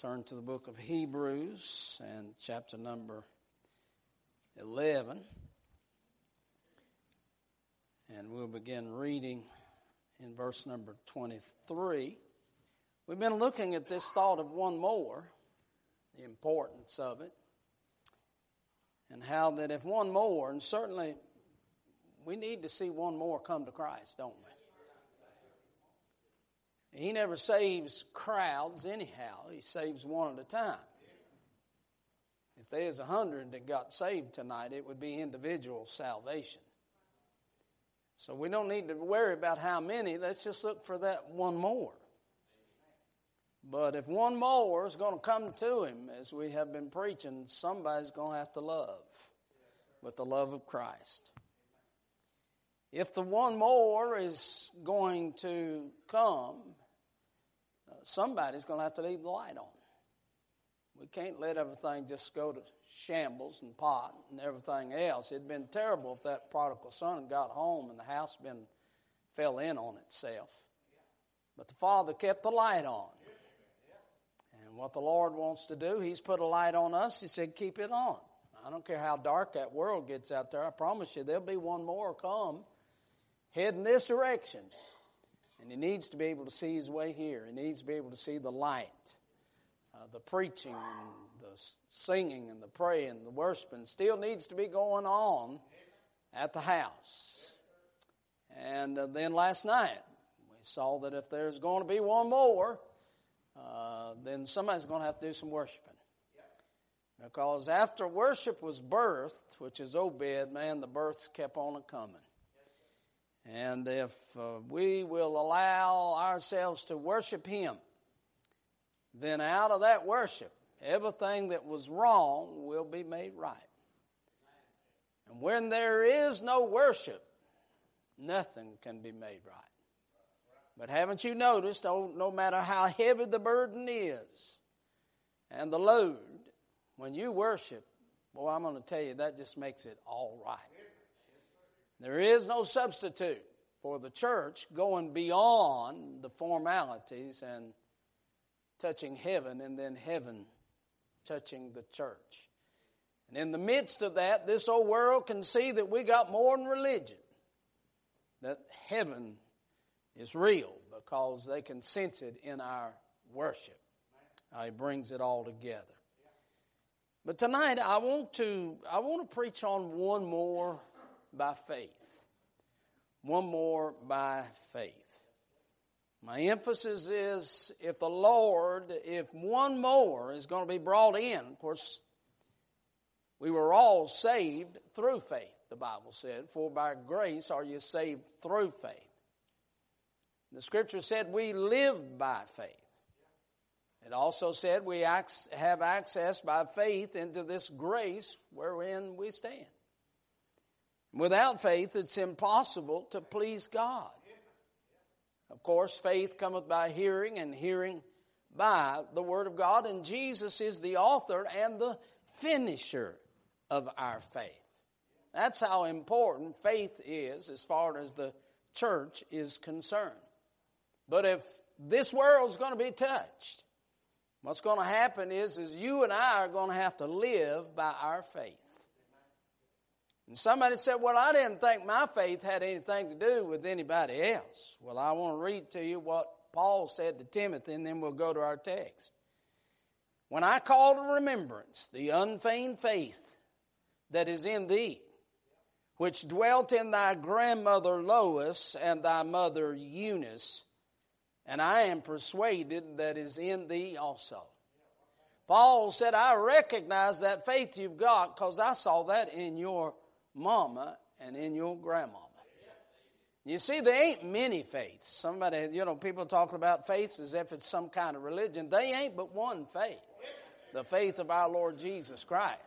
turn to the book of Hebrews and chapter number 11. And we'll begin reading in verse number 23. We've been looking at this thought of one more, the importance of it, and how that if one more, and certainly we need to see one more come to Christ, don't we? He never saves crowds anyhow. He saves one at a time. If there's a hundred that got saved tonight, it would be individual salvation. So we don't need to worry about how many. Let's just look for that one more. But if one more is going to come to him, as we have been preaching, somebody's going to have to love with the love of Christ. If the one more is going to come, Uh, somebody's going to have to leave the light on. We can't let everything just go to shambles and pot and everything else. It'd been terrible if that prodigal son had got home and the house been fell in on itself. But the father kept the light on. And what the Lord wants to do, He's put a light on us. He said, keep it on. I don't care how dark that world gets out there. I promise you, there'll be one more come heading this direction. And he needs to be able to see his way here. He needs to be able to see the light, uh, the preaching and the singing and the praying, the worshiping still needs to be going on at the house. And uh, then last night, we saw that if there's going to be one more, uh, then somebody's going to have to do some worshiping. Because after worship was birthed, which is Obed, man, the birth kept on a coming. And if uh, we will allow ourselves to worship Him, then out of that worship, everything that was wrong will be made right. And when there is no worship, nothing can be made right. But haven't you noticed, no, no matter how heavy the burden is and the load, when you worship, boy, I'm going to tell you, that just makes it all right. There is no substitute for the church going beyond the formalities and touching heaven and then heaven touching the church. And in the midst of that, this old world can see that we got more than religion. That heaven is real because they can sense it in our worship. He brings it all together. But tonight I want to I want to preach on one more by faith. One more by faith. My emphasis is if the Lord, if one more is going to be brought in, of course, we were all saved through faith, the Bible said, for by grace are you saved through faith. The scripture said we live by faith. It also said we have access by faith into this grace wherein we stand. Without faith, it's impossible to please God. Of course, faith cometh by hearing, and hearing by the Word of God, and Jesus is the author and the finisher of our faith. That's how important faith is as far as the church is concerned. But if this world's going to be touched, what's going to happen is, is you and I are going to have to live by our faith. And somebody said, Well, I didn't think my faith had anything to do with anybody else. Well, I want to read to you what Paul said to Timothy, and then we'll go to our text. When I call to remembrance the unfeigned faith that is in thee, which dwelt in thy grandmother Lois and thy mother Eunice, and I am persuaded that is in thee also. Paul said, I recognize that faith you've got because I saw that in your mama and in your grandmama. You see, there ain't many faiths. Somebody, you know, people talking about faith as if it's some kind of religion. They ain't but one faith. The faith of our Lord Jesus Christ.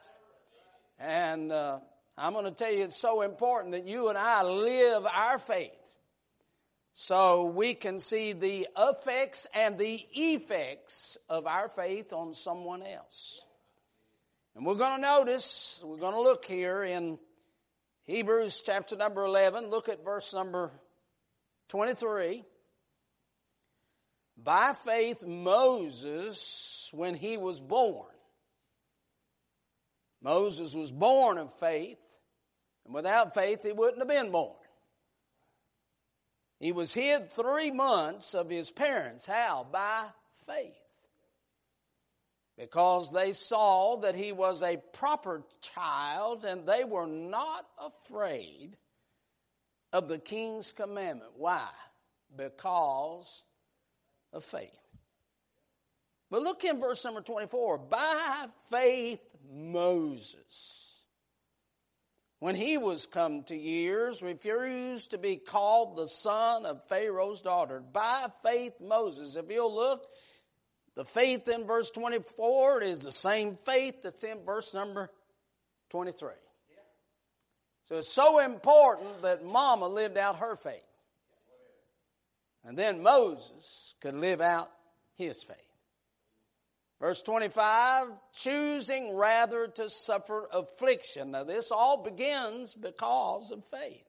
And uh, I'm going to tell you, it's so important that you and I live our faith so we can see the effects and the effects of our faith on someone else. And we're going to notice, we're going to look here in Hebrews chapter number 11, look at verse number 23. By faith, Moses, when he was born. Moses was born of faith, and without faith, he wouldn't have been born. He was hid three months of his parents. How? By faith. Because they saw that he was a proper child and they were not afraid of the king's commandment. Why? Because of faith. But look in verse number 24. By faith, Moses when he was come to years, refused to be called the son of Pharaoh's daughter. By faith, Moses. If you'll look, the faith in verse 24 is the same faith that's in verse number 23. So it's so important that Mama lived out her faith. And then Moses could live out his faith. Verse 25, choosing rather to suffer affliction. Now, this all begins because of faith.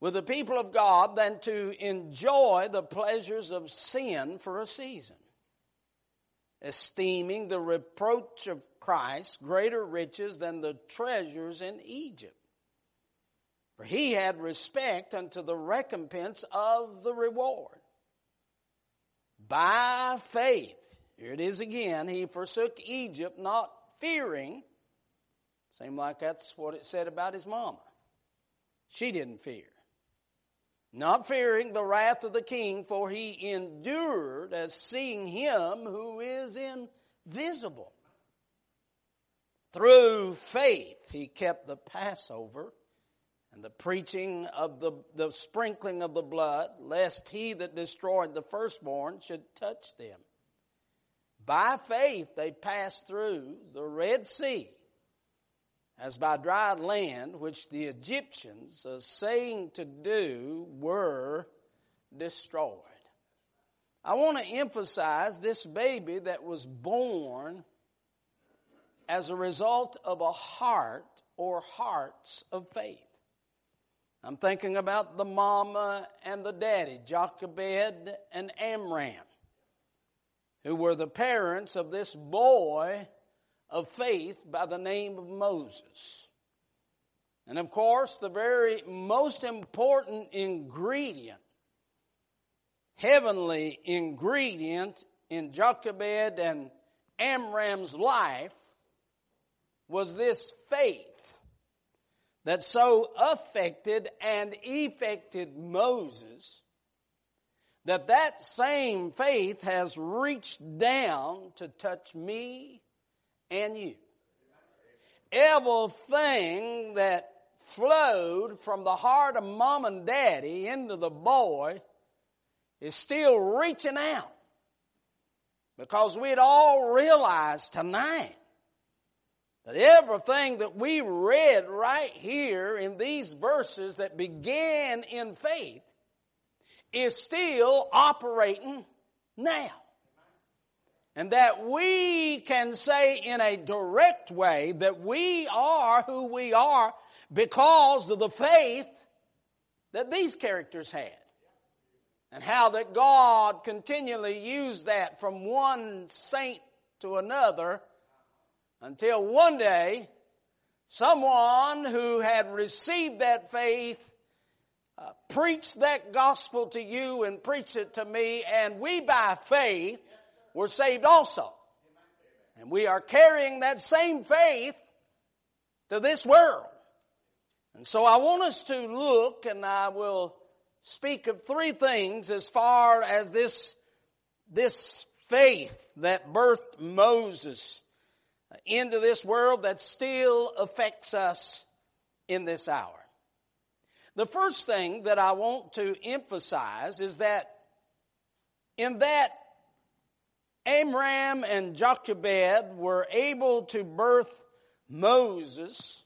With the people of God than to enjoy the pleasures of sin for a season, esteeming the reproach of Christ greater riches than the treasures in Egypt. For he had respect unto the recompense of the reward. By faith, here it is again. He forsook Egypt, not fearing. Seemed like that's what it said about his mama. She didn't fear. Not fearing the wrath of the king, for he endured as seeing him who is invisible. Through faith, he kept the Passover and the preaching of the, the sprinkling of the blood, lest he that destroyed the firstborn should touch them. By faith, they passed through the Red Sea as by dry land, which the Egyptians, saying to do, were destroyed. I want to emphasize this baby that was born as a result of a heart or hearts of faith. I'm thinking about the mama and the daddy, Jochebed and Amram who were the parents of this boy of faith by the name of Moses. And of course, the very most important ingredient, heavenly ingredient in Jochebed and Amram's life was this faith that so affected and affected Moses that that same faith has reached down to touch me and you. Everything that flowed from the heart of mom and daddy into the boy is still reaching out. Because we'd all realized tonight that everything that we read right here in these verses that began in faith is still operating now. And that we can say in a direct way that we are who we are because of the faith that these characters had. And how that God continually used that from one saint to another until one day someone who had received that faith uh, preach that gospel to you and preached it to me, and we by faith were saved also. And we are carrying that same faith to this world. And so I want us to look, and I will speak of three things as far as this, this faith that birthed Moses into this world that still affects us in this hour. The first thing that I want to emphasize is that in that Amram and Jochebed were able to birth Moses,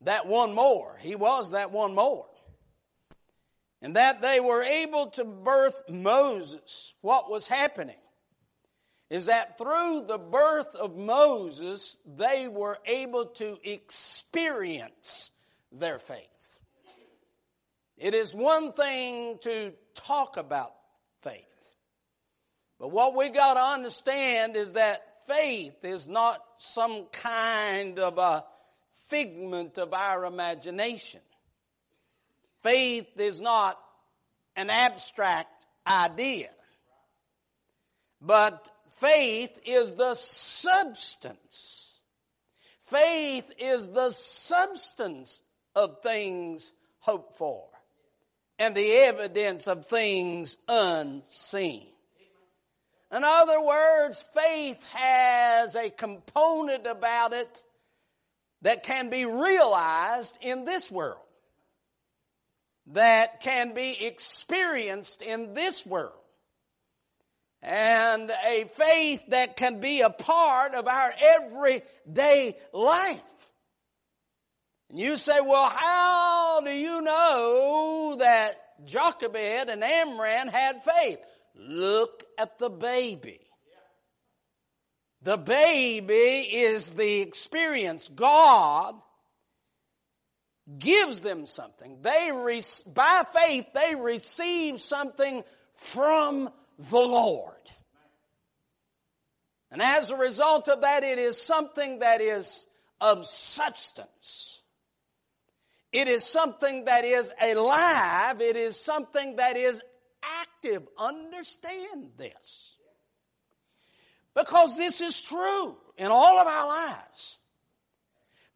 that one more. He was that one more. And that they were able to birth Moses. What was happening is that through the birth of Moses, they were able to experience their faith. It is one thing to talk about faith. But what we got to understand is that faith is not some kind of a figment of our imagination. Faith is not an abstract idea. But faith is the substance. Faith is the substance of things hoped for and the evidence of things unseen. In other words, faith has a component about it that can be realized in this world, that can be experienced in this world, and a faith that can be a part of our everyday life. And you say, well, how do you know that Jochebed and Amram had faith? Look at the baby. The baby is the experience. God gives them something. They, re- by faith, they receive something from the Lord. And as a result of that, it is something that is of substance. It is something that is alive. It is something that is active. Understand this. Because this is true in all of our lives.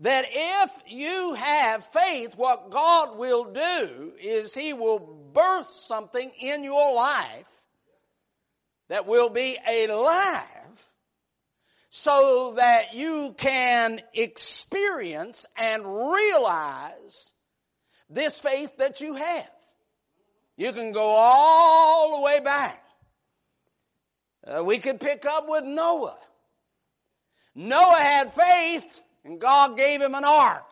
That if you have faith, what God will do is He will birth something in your life that will be alive so that you can experience and realize this faith that you have. You can go all the way back. Uh, we could pick up with Noah. Noah had faith and God gave him an ark.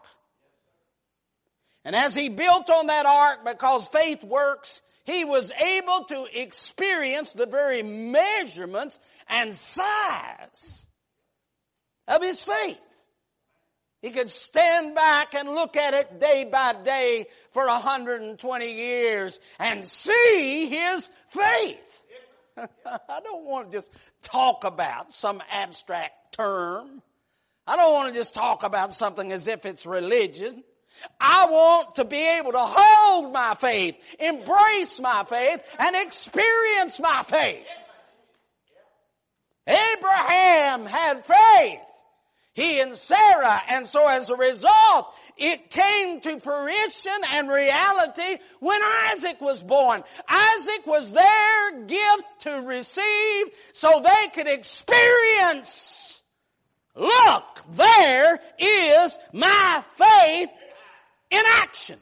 And as he built on that ark, because faith works, he was able to experience the very measurements and size of his faith. He could stand back and look at it day by day for 120 years and see his faith. I don't want to just talk about some abstract term. I don't want to just talk about something as if it's religion. I want to be able to hold my faith, embrace my faith, and experience my faith. Abraham had faith. He and Sarah. And so as a result, it came to fruition and reality when Isaac was born. Isaac was their gift to receive so they could experience. Look, there is my faith in action.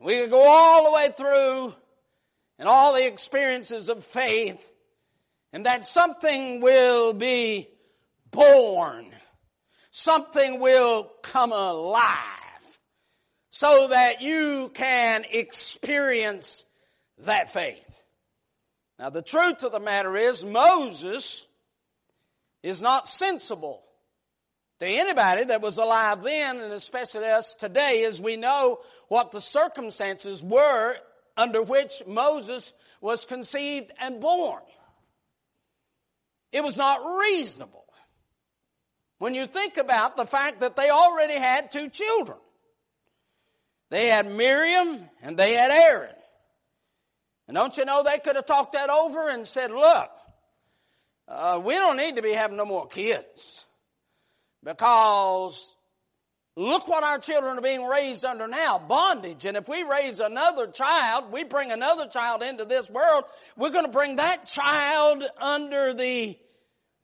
We could go all the way through and all the experiences of faith and that something will be born. Something will come alive so that you can experience that faith. Now the truth of the matter is Moses is not sensible to anybody that was alive then and especially us today as we know what the circumstances were under which Moses was conceived and born. It was not reasonable. When you think about the fact that they already had two children. They had Miriam and they had Aaron. And don't you know they could have talked that over and said, look, uh, we don't need to be having no more kids. Because look what our children are being raised under now, bondage. And if we raise another child, we bring another child into this world, we're going to bring that child under the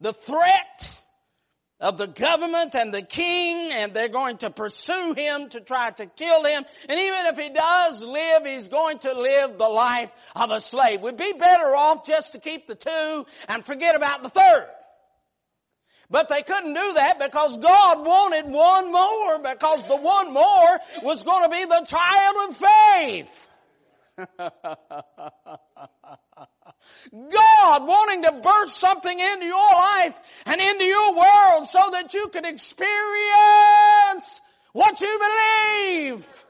the threat of the government and the king and they're going to pursue him to try to kill him. And even if he does live, he's going to live the life of a slave. We'd be better off just to keep the two and forget about the third. But they couldn't do that because God wanted one more because the one more was going to be the child of faith. God wanting to birth something into your life and into your world so that you can experience what you believe.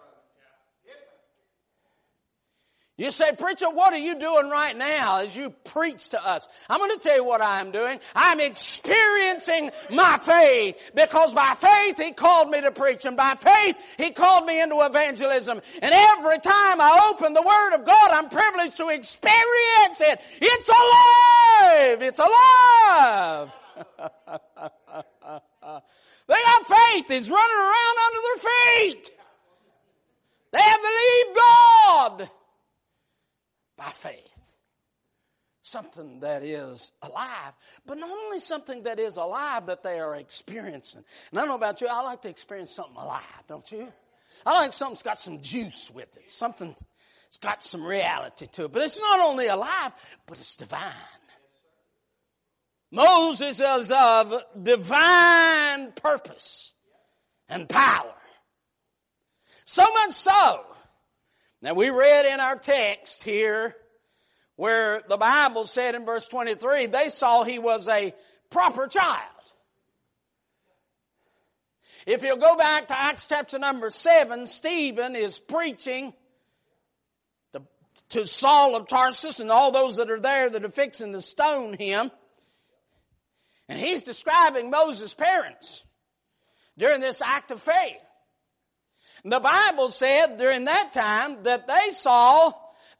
You say, preacher, what are you doing right now as you preach to us? I'm going to tell you what I am doing. I'm experiencing my faith because by faith He called me to preach and by faith He called me into evangelism. And every time I open the Word of God, I'm privileged to experience it. It's alive! It's alive! they got faith. It's running around under their feet. They have believed God by faith. Something that is alive, but not only something that is alive that they are experiencing. And I don't know about you, I like to experience something alive, don't you? I like something that's got some juice with it, something that's got some reality to it. But it's not only alive, but it's divine. Moses is of divine purpose and power. So much so now we read in our text here where the Bible said in verse 23, they saw he was a proper child. If you'll go back to Acts chapter number 7, Stephen is preaching to, to Saul of Tarsus and all those that are there that are fixing to stone him. And he's describing Moses' parents during this act of faith. The Bible said during that time that they saw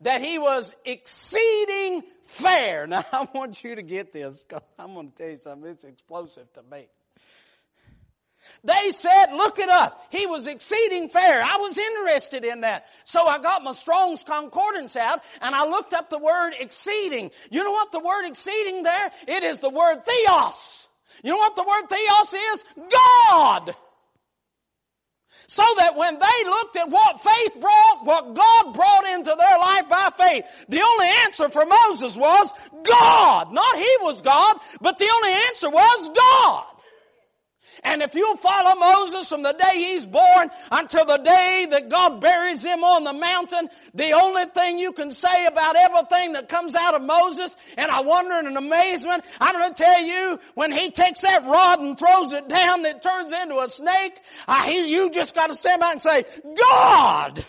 that he was exceeding fair. Now I want you to get this because I'm going to tell you something. It's explosive to me. They said, look it up. He was exceeding fair. I was interested in that. So I got my Strong's Concordance out and I looked up the word exceeding. You know what the word exceeding there? It is the word theos. You know what the word theos is? God. So that when they looked at what faith brought, what God brought into their life by faith, the only answer for Moses was God. Not he was God, but the only answer was God. And if you follow Moses from the day he's born until the day that God buries him on the mountain, the only thing you can say about everything that comes out of Moses, and I wonder in amazement, I'm going to tell you, when he takes that rod and throws it down that turns into a snake, I, he, you just got to stand back and say, God!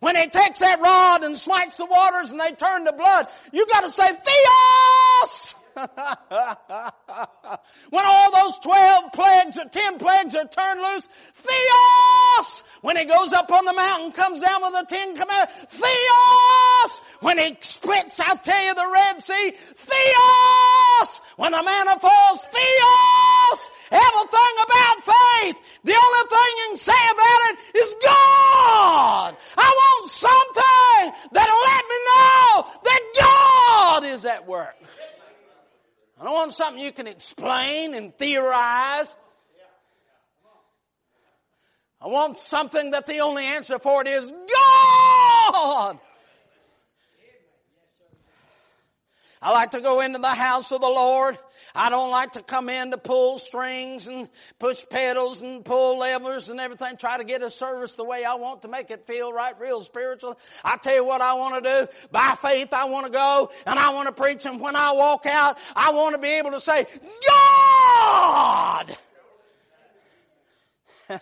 When he takes that rod and smites the waters and they turn to blood, you got to say, Theos! when all those 12 plagues or 10 plagues are turned loose, Theos! When he goes up on the mountain, comes down with the Ten Commandments, Theos! When he splits, I tell you, the Red Sea, Theos! When the manna falls, Theos! Everything about faith, the only thing you can say about it is God! I want something that'll let me know that God is at work. I don't want something you can explain and theorize. I want something that the only answer for it is God. I like to go into the house of the Lord I don't like to come in to pull strings and push pedals and pull levers and everything, try to get a service the way I want to make it feel right, real spiritual. I tell you what I want to do. By faith, I want to go and I want to preach and when I walk out, I want to be able to say, God!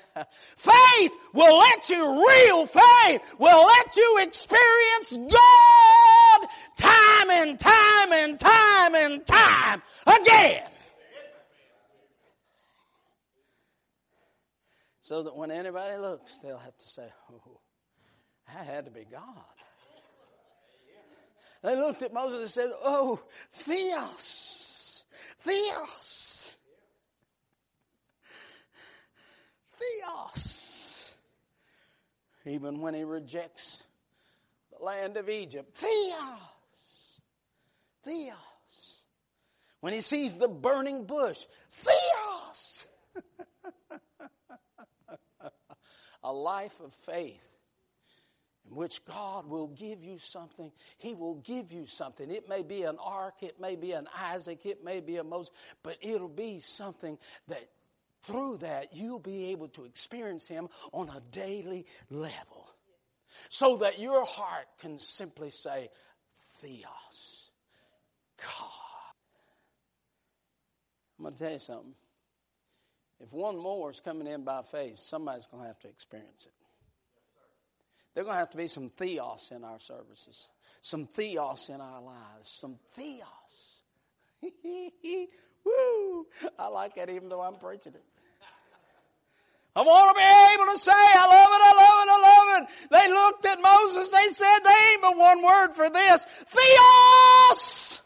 faith will let you, real faith will let you experience God time and time and time and time again. So that when anybody looks, they'll have to say, oh, that had to be God. They looked at Moses and said, oh, Theos, Theos. Theos. Even when he rejects land of Egypt, Theos. Theos. When he sees the burning bush, Theos. A life of faith in which God will give you something. He will give you something. It may be an ark, it may be an Isaac, it may be a Moses, but it'll be something that through that, you'll be able to experience Him on a daily level. So that your heart can simply say, Theos, God. I'm going to tell you something. If one more is coming in by faith, somebody's going to have to experience it. There's going to have to be some theos in our services, some theos in our lives, some theos. Woo! I like that even though I'm preaching it. I want to be able to say, I love it, I love it, I love it. They looked at Moses, they said, they ain't but one word for this. Theos!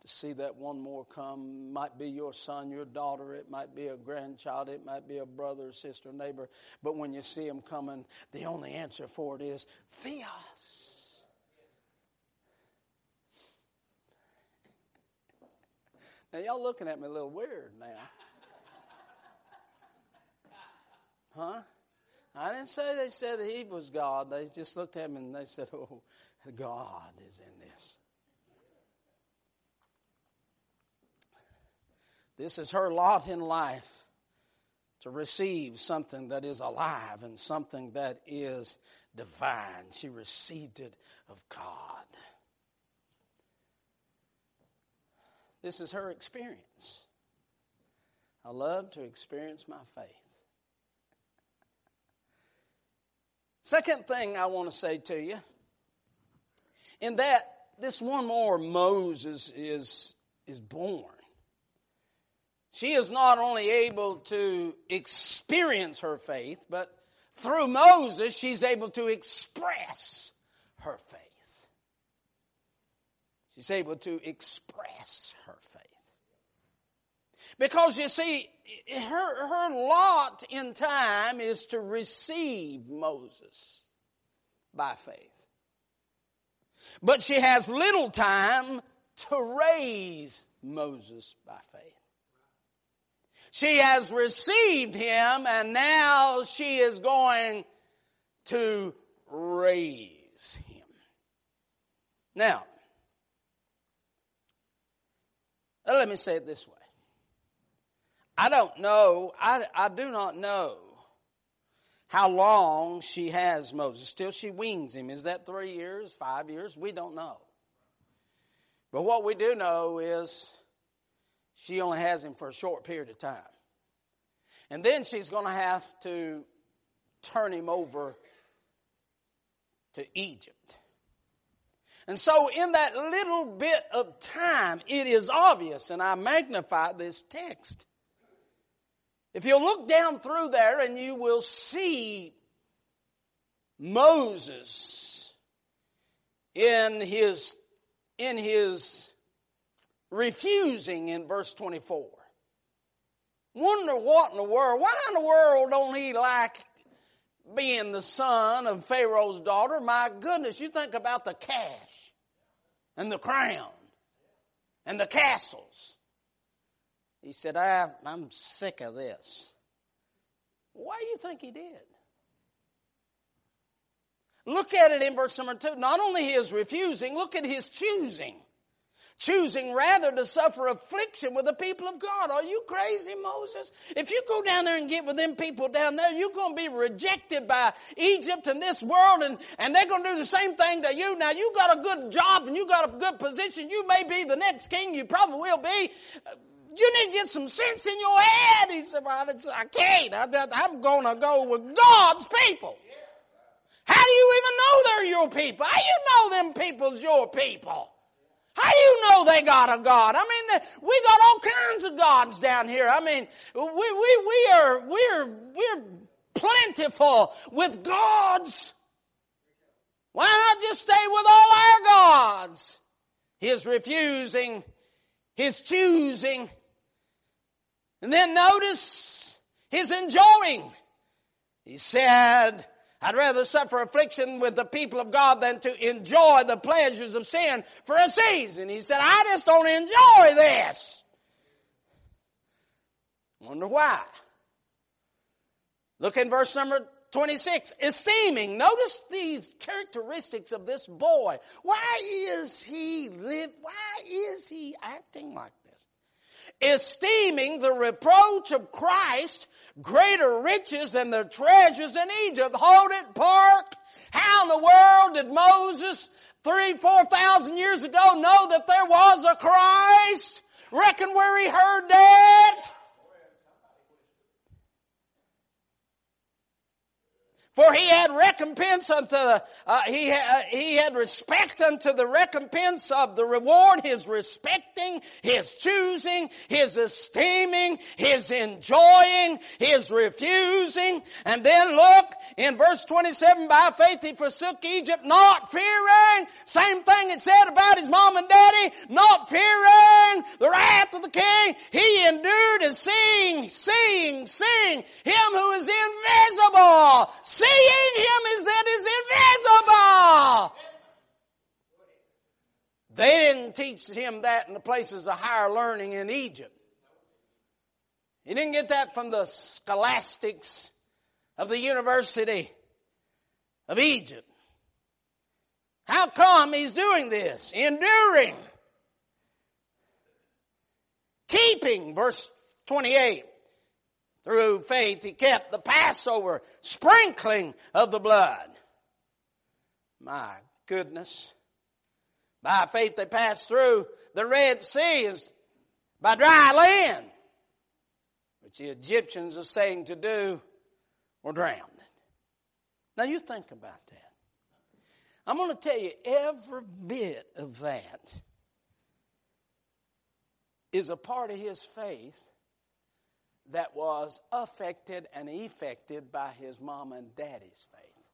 To see that one more come might be your son, your daughter, it might be a grandchild, it might be a brother, sister, neighbor. But when you see them coming, the only answer for it is Theos. Now, y'all looking at me a little weird now. Huh? I didn't say they said he was God. They just looked at me and they said, Oh, God is in this. This is her lot in life to receive something that is alive and something that is divine. She received it of God. This is her experience. I love to experience my faith. Second thing I want to say to you, in that this one more Moses is, is born. She is not only able to experience her faith, but through Moses, she's able to express her faith. She's able to express her faith. Because you see, her, her lot in time is to receive Moses by faith. But she has little time to raise Moses by faith. She has received him and now she is going to raise him. Now, let me say it this way. I don't know, I, I do not know how long she has Moses. Still, she weans him. Is that three years, five years? We don't know. But what we do know is she only has him for a short period of time. And then she's going to have to turn him over to Egypt. And so, in that little bit of time, it is obvious, and I magnify this text. If you look down through there and you will see Moses in his, in his refusing in verse 24. Wonder what in the world, why in the world don't he like being the son of Pharaoh's daughter, my goodness, you think about the cash and the crown and the castles. He said, I, I'm sick of this. Why do you think he did? Look at it in verse number two. Not only his refusing, look at his choosing choosing rather to suffer affliction with the people of God. Are you crazy, Moses? If you go down there and get with them people down there, you're going to be rejected by Egypt and this world and, and they're going to do the same thing to you. Now you got a good job and you got a good position. You may be the next king. You probably will be. You need to get some sense in your head. He said, well, I can't. I'm going to go with God's people. How do you even know they're your people? How do you know them people's your people? How do you know they got a God? I mean, we got all kinds of gods down here. I mean, we, we, we are, we're, we're plentiful with gods. Why not just stay with all our gods? His refusing, his choosing, and then notice his enjoying. He said, I'd rather suffer affliction with the people of God than to enjoy the pleasures of sin for a season. He said, I just don't enjoy this. Wonder why. Look in verse number 26. Esteeming. Notice these characteristics of this boy. Why is he live, why is he acting like esteeming the reproach of Christ greater riches than the treasures in Egypt. Hold it, park. How in the world did Moses three, four thousand years ago know that there was a Christ? reckon where he heard that. For he had recompense unto uh, he, uh, he had respect unto the recompense of the reward, his respecting, his choosing, his esteeming, his enjoying, his refusing. And then look in verse 27, by faith he forsook Egypt, not fearing. Same thing it said about his mom and daddy, not fearing the wrath of the king. He endured and seeing, seeing, seeing him who is invisible Seeing him is that is invisible. They didn't teach him that in the places of higher learning in Egypt. He didn't get that from the scholastics of the University of Egypt. How come he's doing this? Enduring. Keeping, verse 28. Through faith, he kept the Passover sprinkling of the blood. My goodness. By faith, they passed through the Red Sea by dry land, which the Egyptians are saying to do were drowned. Now you think about that. I'm going to tell you every bit of that is a part of his faith that was affected and effected by his mom and daddy's faith.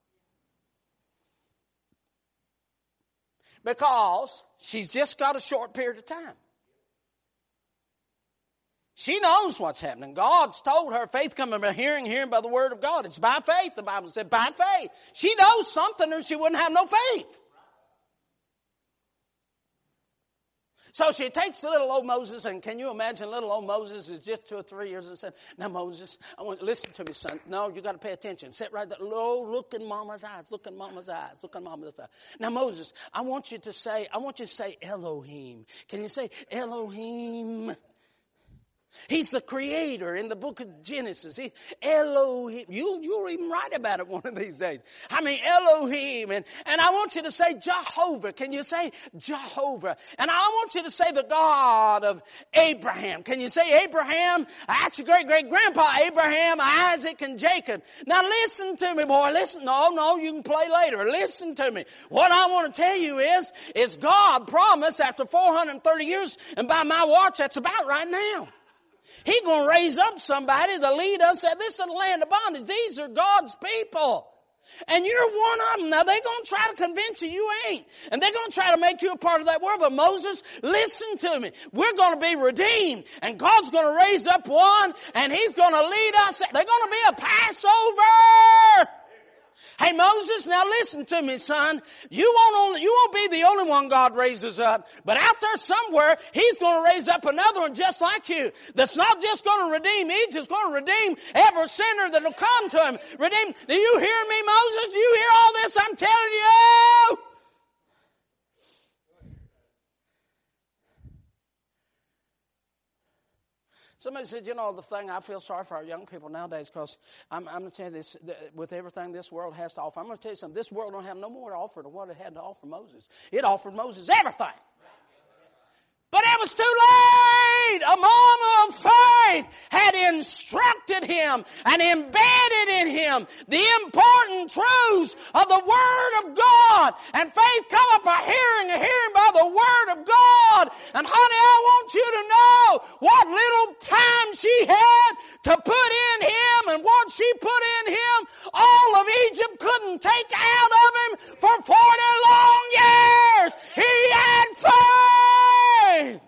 Because she's just got a short period of time. She knows what's happening. God's told her faith coming by hearing, hearing by the word of God. It's by faith. The Bible said by faith. She knows something or she wouldn't have no faith. So she takes little old Moses, and can you imagine little old Moses is just two or three years and said, Now, Moses, I want listen to me, son. No, you got to pay attention. Sit right there. Low, look in mama's eyes. Look in mama's eyes. Look in mama's eyes. Now, Moses, I want you to say, I want you to say Elohim. Can you say Elohim? He's the creator in the book of Genesis. He's Elohim. You, you'll even write about it one of these days. I mean, Elohim. And, and I want you to say Jehovah. Can you say Jehovah? And I want you to say the God of Abraham. Can you say Abraham? That's your great great grandpa Abraham, Isaac, and Jacob. Now listen to me, boy. Listen. No, no, you can play later. Listen to me. What I want to tell you is, is God promised after 430 years, and by my watch, that's about right now. He gonna raise up somebody to lead us. This is the land of bondage. These are God's people. And you're one of them. Now they're gonna try to convince you you ain't. And they're gonna try to make you a part of that world. But Moses, listen to me. We're gonna be redeemed. And God's gonna raise up one and He's gonna lead us. They're gonna be a Passover. Hey Moses, now listen to me, son. You won't only, you won't be the only one God raises up, but out there somewhere, He's going to raise up another one just like you. That's not just going to redeem Egypt, going to redeem every sinner that'll come to Him. Redeem. Do you hear me, Moses? Do you hear all this I'm telling you? Somebody said, you know, the thing I feel sorry for our young people nowadays because I'm, I'm going to tell you this, with everything this world has to offer, I'm going to tell you something. This world don't have no more to offer than what it had to offer Moses. It offered Moses everything. But it was too late. A mama of faith had instructed him and embedded in him the important truths of the Word of God. And faith come up by hearing and hearing by the Word of God. And honey, I want you to know what little time she had to put in him and what she put in him, all of Egypt couldn't take out of him for 40 long years. He had faith faith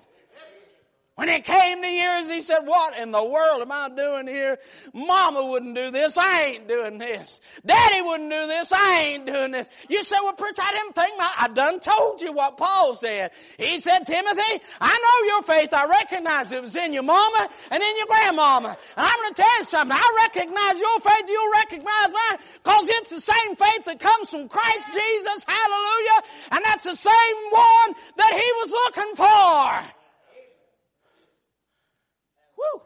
when it came to years, he said, what in the world am I doing here? Mama wouldn't do this. I ain't doing this. Daddy wouldn't do this. I ain't doing this. You say, well, preacher, I didn't think my, I done told you what Paul said. He said, Timothy, I know your faith. I recognize it was in your mama and in your grandmama. And I'm going to tell you something. I recognize your faith. You'll recognize mine because it's the same faith that comes from Christ Jesus. Hallelujah. And that's the same one that he was looking for. Woo!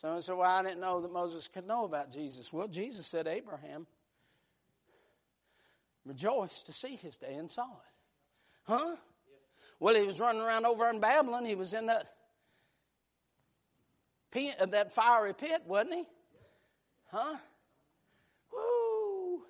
Someone said, Well, I didn't know that Moses could know about Jesus. Well, Jesus said, Abraham rejoiced to see his day and saw it. Huh? Well, he was running around over in Babylon. He was in that pit, uh, that fiery pit, wasn't he? Huh? Woo!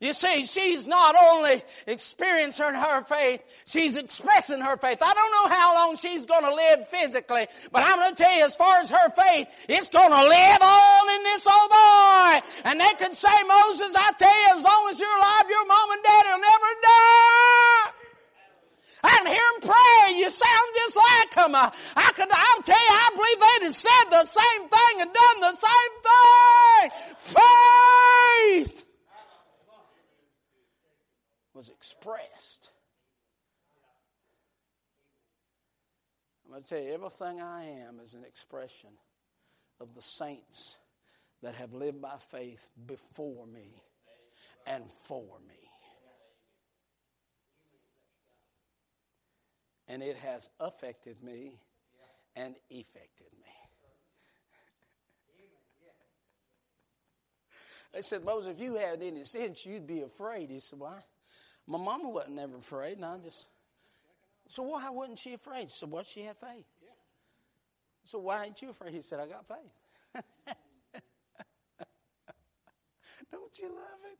You see, she's not only experiencing her faith, she's expressing her faith. I don't know how long she's going to live physically, but I'm going to tell you, as far as her faith, it's going to live on in this old boy. And they could say, Moses, I tell you, as long as you're alive, your mom and daddy will never die. I can hear him pray. You sound just like him. I, I could, I'll tell you, I believe they'd have said the same thing and done the same thing. Faith was expressed. I'm going to tell you, everything I am is an expression of the saints that have lived by faith before me and for me. and it has affected me and effected me. They said, Moses, if you had any sense, you'd be afraid. He said, Why? My mama wasn't ever afraid, and I just. So why wasn't she afraid? So what? She had faith. So why ain't you afraid? He said, I got faith. Don't you love it?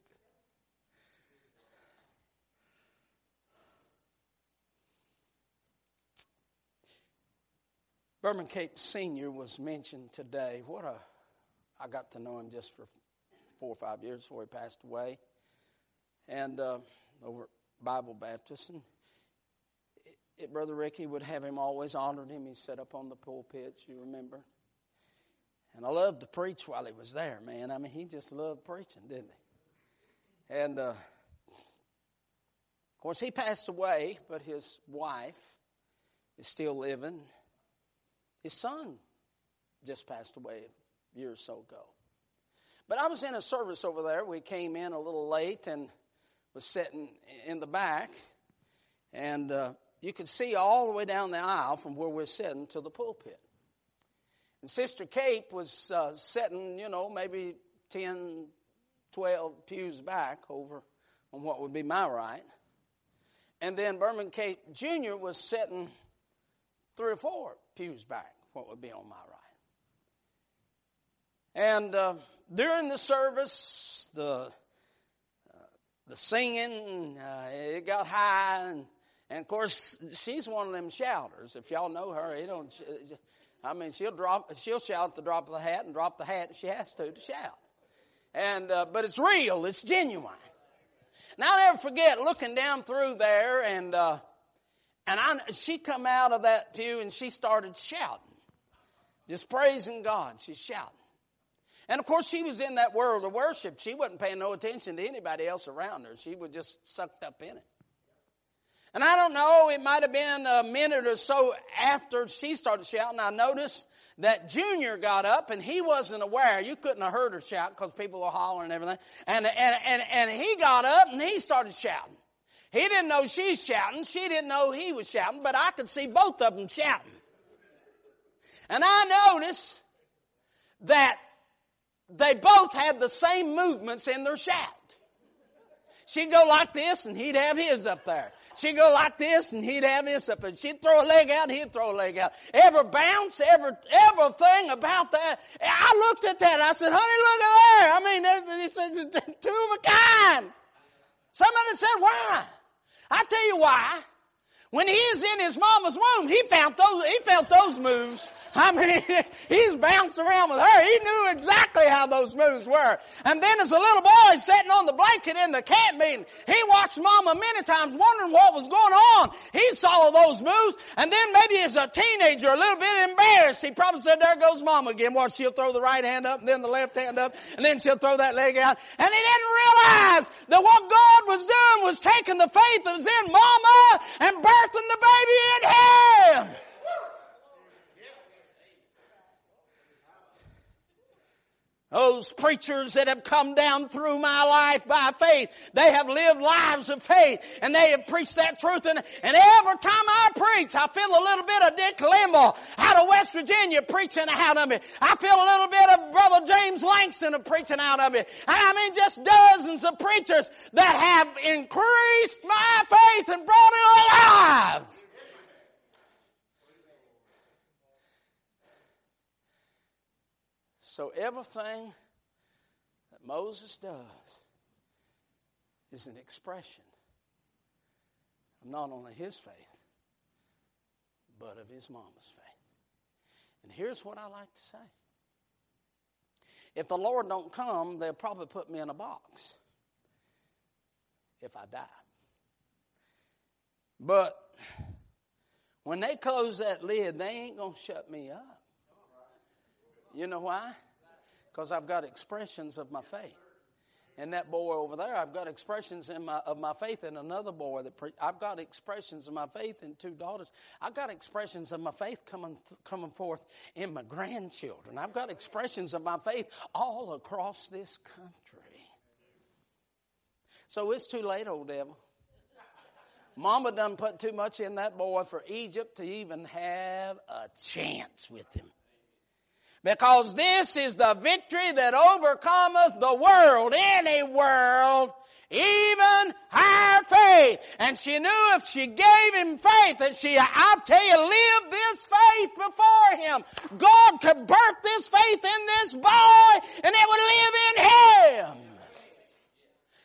Berman Cape Sr. was mentioned today. What a, I got to know him just for four or five years before he passed away. And uh, over Bible Baptist. And it, it, Brother Ricky would have him always honored him. He sat up on the pulpit, you remember. And I loved to preach while he was there, man. I mean, he just loved preaching, didn't he? And uh, of course, he passed away, but his wife is still living. His son just passed away a year or so ago. But I was in a service over there. We came in a little late and was sitting in the back, and uh, you could see all the way down the aisle from where we're sitting to the pulpit. And Sister Cape was uh, sitting, you know, maybe 10, 12 pews back over on what would be my right. And then Berman Cape Jr. was sitting three or four pews back, what would be on my right. And uh, during the service, the the singing, uh, it got high, and, and of course she's one of them shouters. If y'all know her, you don't. I mean, she'll drop, she'll shout at the drop of the hat, and drop the hat if she has to to shout. And uh, but it's real, it's genuine. Now I'll never forget looking down through there, and uh, and I, she come out of that pew and she started shouting. Just praising God. She's shouting. And of course, she was in that world of worship. She wasn't paying no attention to anybody else around her. She was just sucked up in it. And I don't know, it might have been a minute or so after she started shouting, I noticed that Junior got up and he wasn't aware. You couldn't have heard her shout because people were hollering and everything. And, and, and, and he got up and he started shouting. He didn't know she's shouting. She didn't know he was shouting, but I could see both of them shouting. And I noticed that they both had the same movements in their shout. She'd go like this and he'd have his up there. She'd go like this and he'd have this up there. She'd throw a leg out he'd throw a leg out. Every bounce, every, everything about that. I looked at that. I said, honey, look at there. I mean, it's, two of a kind. Somebody said, why? I tell you why. When he is in his mama's womb, he felt those, he felt those moves. I mean, he's bounced around with her. He knew exactly how those moves were. And then as a little boy sitting on the blanket in the camp meeting, he watched mama many times wondering what was going on. He saw those moves. And then maybe as a teenager, a little bit embarrassed, he probably said, there goes mama again. Watch, she'll throw the right hand up and then the left hand up and then she'll throw that leg out. And he didn't realize that what God was doing was taking the faith that was in mama and birthing the baby in him. Those preachers that have come down through my life by faith, they have lived lives of faith and they have preached that truth and, and every time I preach, I feel a little bit of Dick Limbaugh out of West Virginia preaching out of me. I feel a little bit of Brother James Langston preaching out of me. I mean just dozens of preachers that have increased my faith and brought it alive. So everything that Moses does is an expression of not only his faith, but of his mama's faith. And here's what I like to say. If the Lord don't come, they'll probably put me in a box if I die. But when they close that lid, they ain't going to shut me up. You know why? Because I've got expressions of my faith. And that boy over there, I've got expressions in my, of my faith in another boy. That pre- I've got expressions of my faith in two daughters. I've got expressions of my faith coming, coming forth in my grandchildren. I've got expressions of my faith all across this country. So it's too late, old devil. Mama done put too much in that boy for Egypt to even have a chance with him. Because this is the victory that overcometh the world, any world, even our faith. And she knew if she gave him faith that she, I'll tell you, lived this faith before him. God could birth this faith in this boy and it would live in him.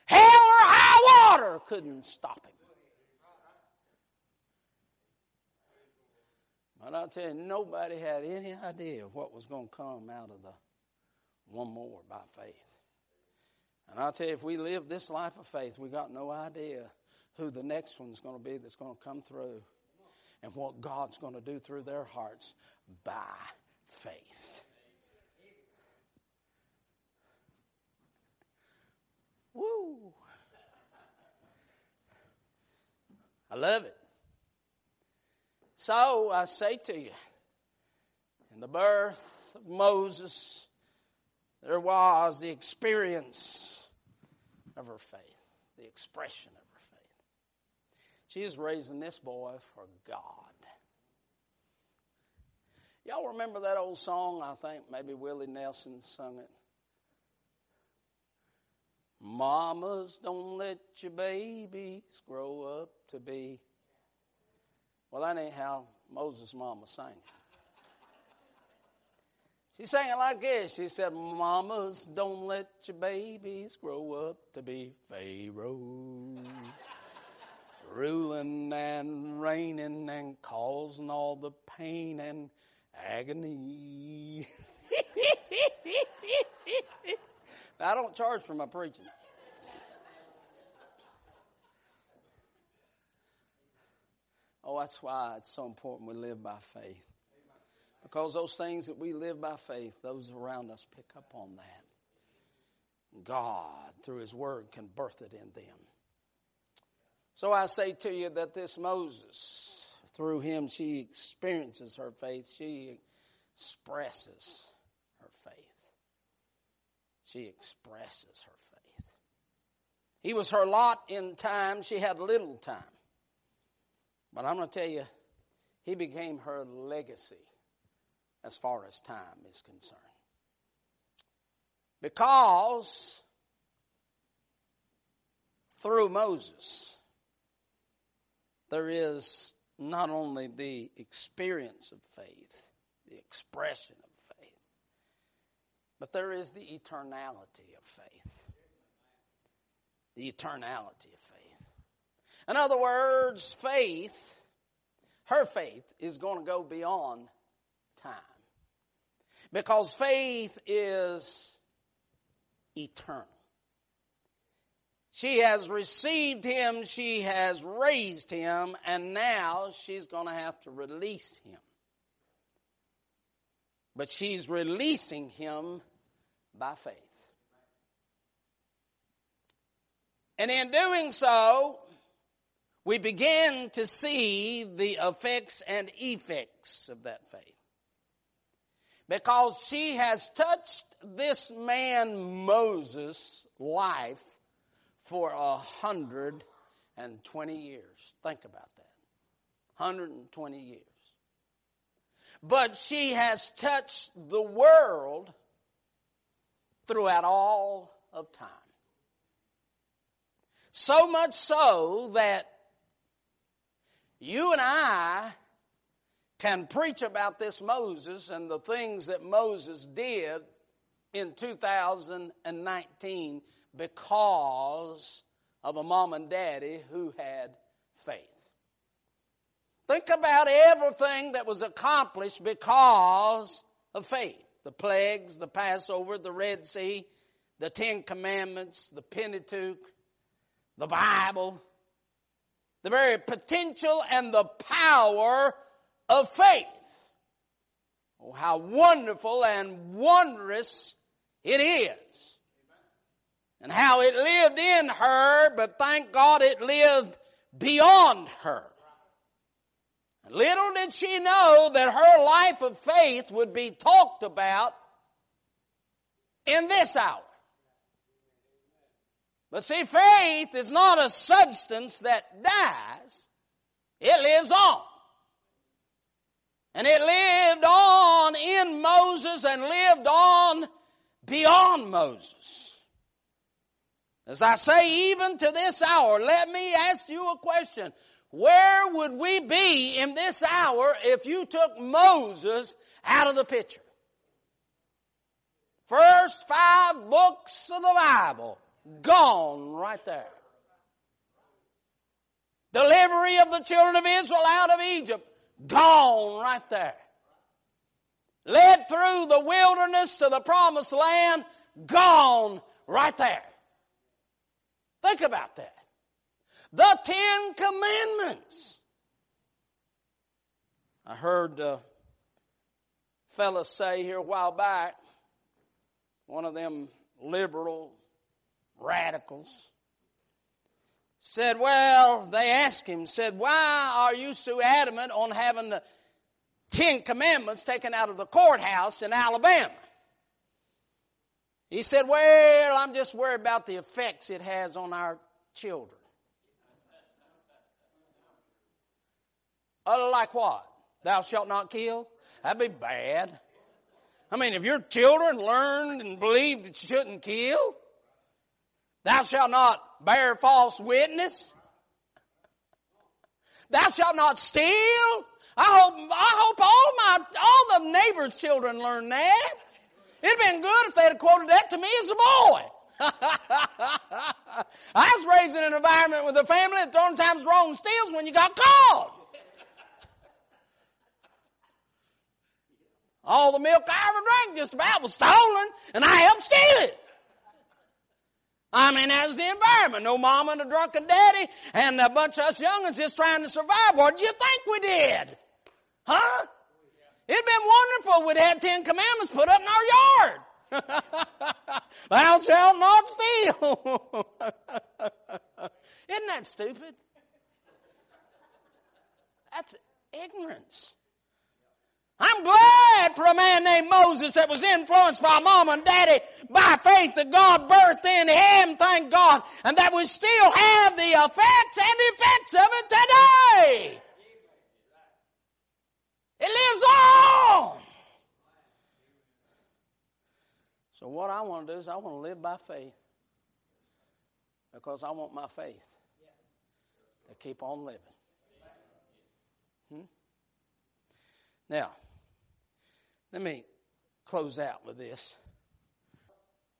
Hell or high water couldn't stop him. But I'll tell you, nobody had any idea what was going to come out of the one more by faith. And I'll tell you, if we live this life of faith, we got no idea who the next one's going to be that's going to come through and what God's going to do through their hearts by faith. Woo! I love it. So I say to you, in the birth of Moses, there was the experience of her faith, the expression of her faith. She is raising this boy for God. Y'all remember that old song? I think maybe Willie Nelson sung it. Mamas, don't let your babies grow up to be well, that ain't how Moses' mama sang it. She sang it like this. She said, Mamas, don't let your babies grow up to be Pharaoh. Ruling and reigning and causing all the pain and agony. I don't charge for my preaching. Oh, that's why it's so important we live by faith. Because those things that we live by faith, those around us pick up on that. God, through His Word, can birth it in them. So I say to you that this Moses, through him, she experiences her faith. She expresses her faith. She expresses her faith. He was her lot in time. She had little time. But I'm going to tell you, he became her legacy as far as time is concerned. Because through Moses, there is not only the experience of faith, the expression of faith, but there is the eternality of faith. The eternality of faith. In other words, faith, her faith, is going to go beyond time. Because faith is eternal. She has received him, she has raised him, and now she's going to have to release him. But she's releasing him by faith. And in doing so, we begin to see the effects and effects of that faith. because she has touched this man Moses' life for a hundred and twenty years. Think about that. 120 years. But she has touched the world throughout all of time. So much so that you and I can preach about this Moses and the things that Moses did in 2019 because of a mom and daddy who had faith. Think about everything that was accomplished because of faith. The plagues, the Passover, the Red Sea, the Ten Commandments, the Pentateuch, the Bible, the very potential and the power of faith. Oh, how wonderful and wondrous it is. And how it lived in her, but thank God it lived beyond her. Little did she know that her life of faith would be talked about in this hour. But see, faith is not a substance that dies. It lives on. And it lived on in Moses and lived on beyond Moses. As I say, even to this hour, let me ask you a question. Where would we be in this hour if you took Moses out of the picture? First five books of the Bible gone right there. Delivery of the children of Israel out of Egypt gone right there. Led through the wilderness to the promised land gone right there. Think about that. The Ten Commandments. I heard a fella say here a while back, one of them liberal radicals, said, well, they asked him, said, why are you so adamant on having the Ten Commandments taken out of the courthouse in Alabama? He said, well, I'm just worried about the effects it has on our children. Uh, like what? Thou shalt not kill? That'd be bad. I mean, if your children learned and believed that you shouldn't kill, thou shalt not bear false witness, thou shalt not steal. I hope, I hope all my, all the neighbors' children learn that. It'd been good if they'd have quoted that to me as a boy. I was raised in an environment with a family that times wrong steals when you got caught. All the milk I ever drank just about was stolen, and I helped steal it. I mean, was the environment. No mama and a drunken daddy, and a bunch of us youngins just trying to survive. What did you think we did? Huh? It'd been wonderful we'd had Ten Commandments put up in our yard. Thou shalt not steal. Isn't that stupid? That's ignorance. I'm glad for a man named Moses that was influenced by mom and daddy by faith that God birthed in him, thank God, and that we still have the effects and effects of it today. It lives on. So what I want to do is I want to live by faith because I want my faith to keep on living. Hmm? Now, let me close out with this.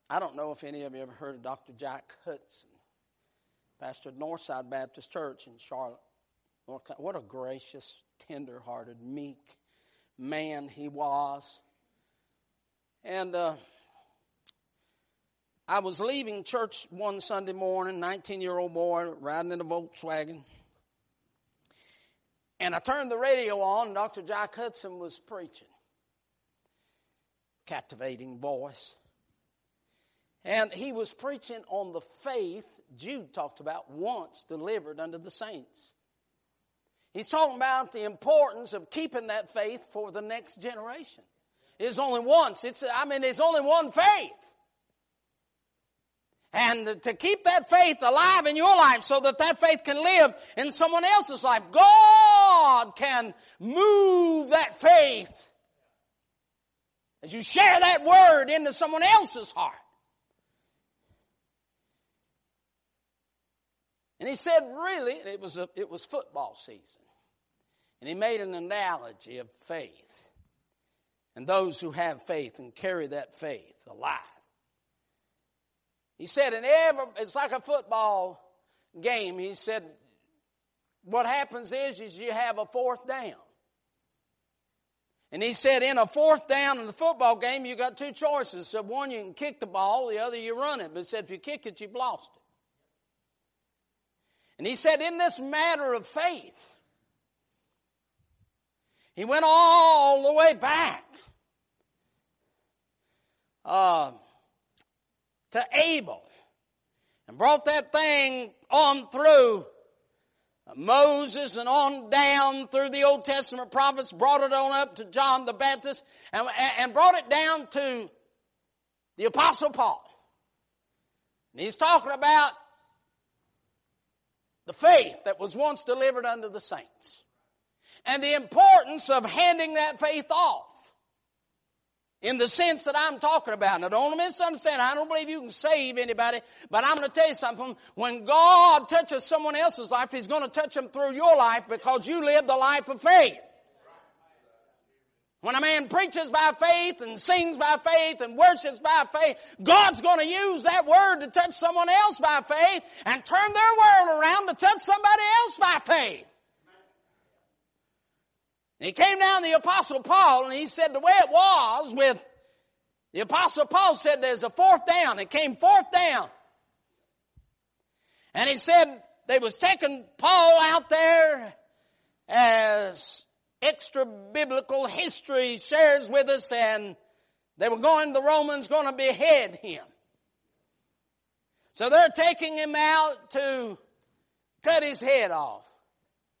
I don't know if any of you ever heard of Dr. Jack Hudson, pastor at Northside Baptist Church in Charlotte, What a gracious, tender-hearted, meek man he was. And uh, I was leaving church one Sunday morning, 19-year-old boy riding in a Volkswagen. And I turned the radio on, and Dr. Jack Hudson was preaching captivating voice. And he was preaching on the faith Jude talked about once delivered unto the saints. He's talking about the importance of keeping that faith for the next generation. It's only once. It's, I mean, there's only one faith. And to keep that faith alive in your life so that that faith can live in someone else's life. God can move that faith as you share that word into someone else's heart. And he said, really, it was, a, it was football season. And he made an analogy of faith and those who have faith and carry that faith alive. He said, in every, it's like a football game. He said, what happens is, is you have a fourth down. And he said, in a fourth down in the football game, you got two choices. So one, you can kick the ball, the other, you run it. But he said, if you kick it, you've lost it. And he said, in this matter of faith, he went all the way back uh, to Abel and brought that thing on through Moses and on down through the Old Testament prophets, brought it on up to John the Baptist, and, and brought it down to the Apostle Paul. And he's talking about the faith that was once delivered unto the saints. And the importance of handing that faith off. In the sense that I'm talking about. Now don't misunderstand. I don't believe you can save anybody, but I'm going to tell you something. When God touches someone else's life, He's going to touch them through your life because you live the life of faith. When a man preaches by faith and sings by faith and worships by faith, God's going to use that word to touch someone else by faith and turn their world around to touch somebody else by faith. He came down to the apostle Paul and he said the way it was with the apostle Paul said there's a fourth down. It came fourth down. And he said they was taking Paul out there as extra biblical history shares with us and they were going, the Romans going to behead him. So they're taking him out to cut his head off.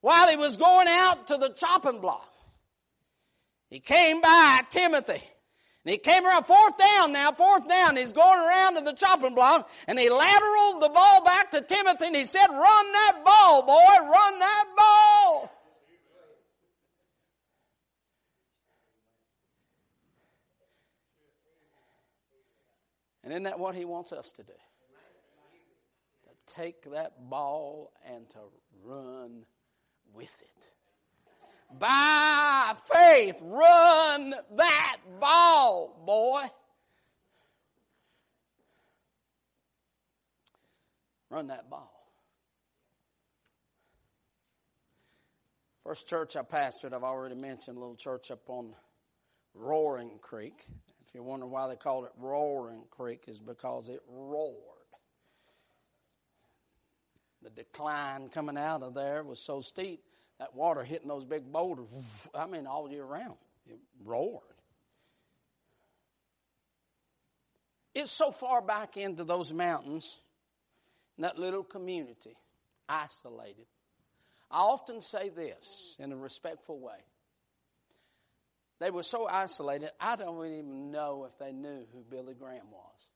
While he was going out to the chopping block, he came by Timothy. And he came around fourth down now, fourth down. He's going around to the chopping block and he lateraled the ball back to Timothy and he said, run that ball, boy, run that ball. And isn't that what he wants us to do? To take that ball and to run with it. By faith, run that ball, boy. Run that ball. First church I pastored, I've already mentioned, a little church up on Roaring Creek If you're wondering why they called it Roaring Creek, is because it roared. The decline coming out of there was so steep, that water hitting those big boulders, I mean, all year round. It roared. It's so far back into those mountains, that little community, isolated. I often say this in a respectful way. They were so isolated, I don't even know if they knew who Billy Graham was.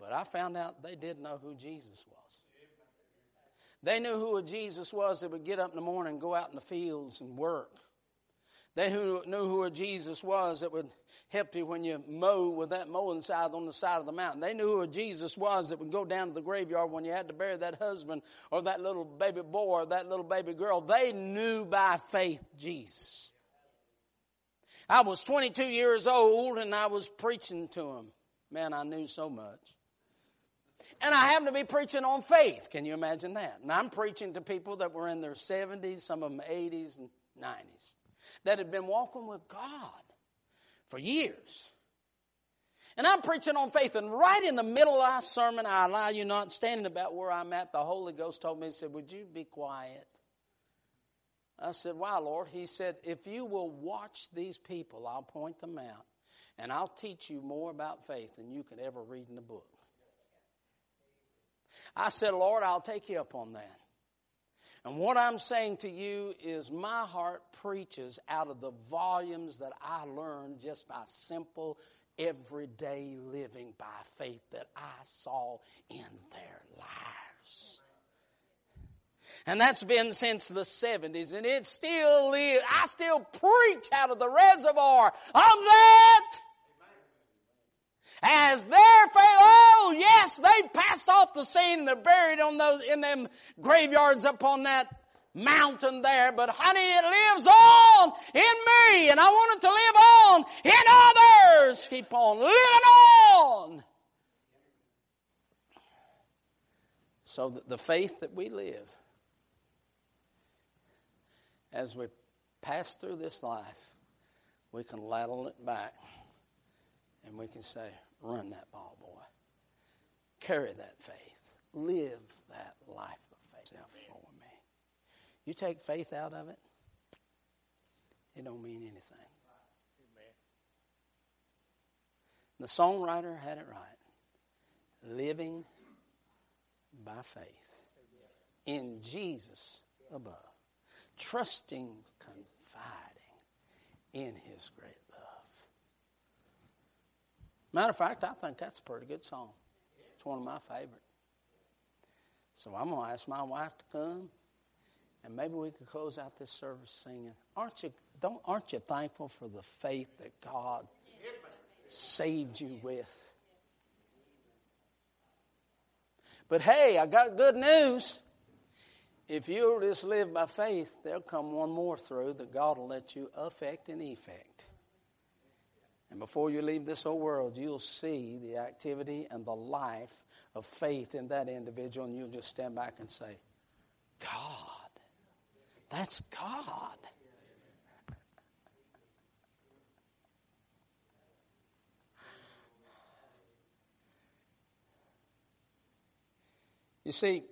But I found out they did know who Jesus was. They knew who Jesus was that would get up in the morning and go out in the fields and work. They who knew who Jesus was that would help you when you mow with that mowing scythe on the side of the mountain. They knew who Jesus was that would go down to the graveyard when you had to bury that husband or that little baby boy or that little baby girl. They knew by faith Jesus. I was 22 years old and I was preaching to them. Man, I knew so much. And I happen to be preaching on faith. Can you imagine that? And I'm preaching to people that were in their 70s, some of them 80s and 90s, that had been walking with God for years. And I'm preaching on faith, and right in the middle of our sermon, I allow you not standing about where I'm at. The Holy Ghost told me, He said, Would you be quiet? I said, Why, Lord? He said, If you will watch these people, I'll point them out, and I'll teach you more about faith than you could ever read in the book. I said, Lord, I'll take you up on that. And what I'm saying to you is my heart preaches out of the volumes that I learned just by simple everyday living by faith that I saw in their lives. And that's been since the 70s and it still lives. I still preach out of the reservoir of that as their faith, oh yes, they passed off the scene they're buried on those, in them graveyards up on that mountain there, but honey, it lives on in me and I want it to live on in others. Keep on living on. So that the faith that we live as we pass through this life, we can ladle it back and we can say, Run that ball, boy. Carry that faith. Live that life of faith for me. You take faith out of it, it don't mean anything. The songwriter had it right. Living by faith in Jesus above. Trusting, confiding in his great Matter of fact, I think that's a pretty good song. It's one of my favorite. So I'm going to ask my wife to come, and maybe we could close out this service singing. Aren't you? Don't aren't you thankful for the faith that God saved you with? But hey, I got good news. If you'll just live by faith, there'll come one more through that God will let you affect and effect. And before you leave this old world, you'll see the activity and the life of faith in that individual, and you'll just stand back and say, God, that's God. You see,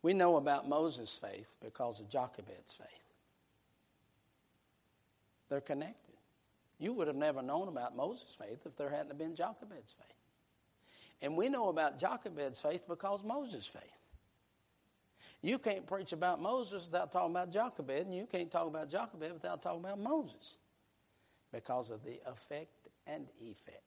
we know about Moses' faith because of Jochebed's faith. They're connected. You would have never known about Moses' faith if there hadn't been Jochebed's faith. And we know about Jochebed's faith because Moses' faith. You can't preach about Moses without talking about Jochebed, and you can't talk about Jochebed without talking about Moses because of the effect and effect.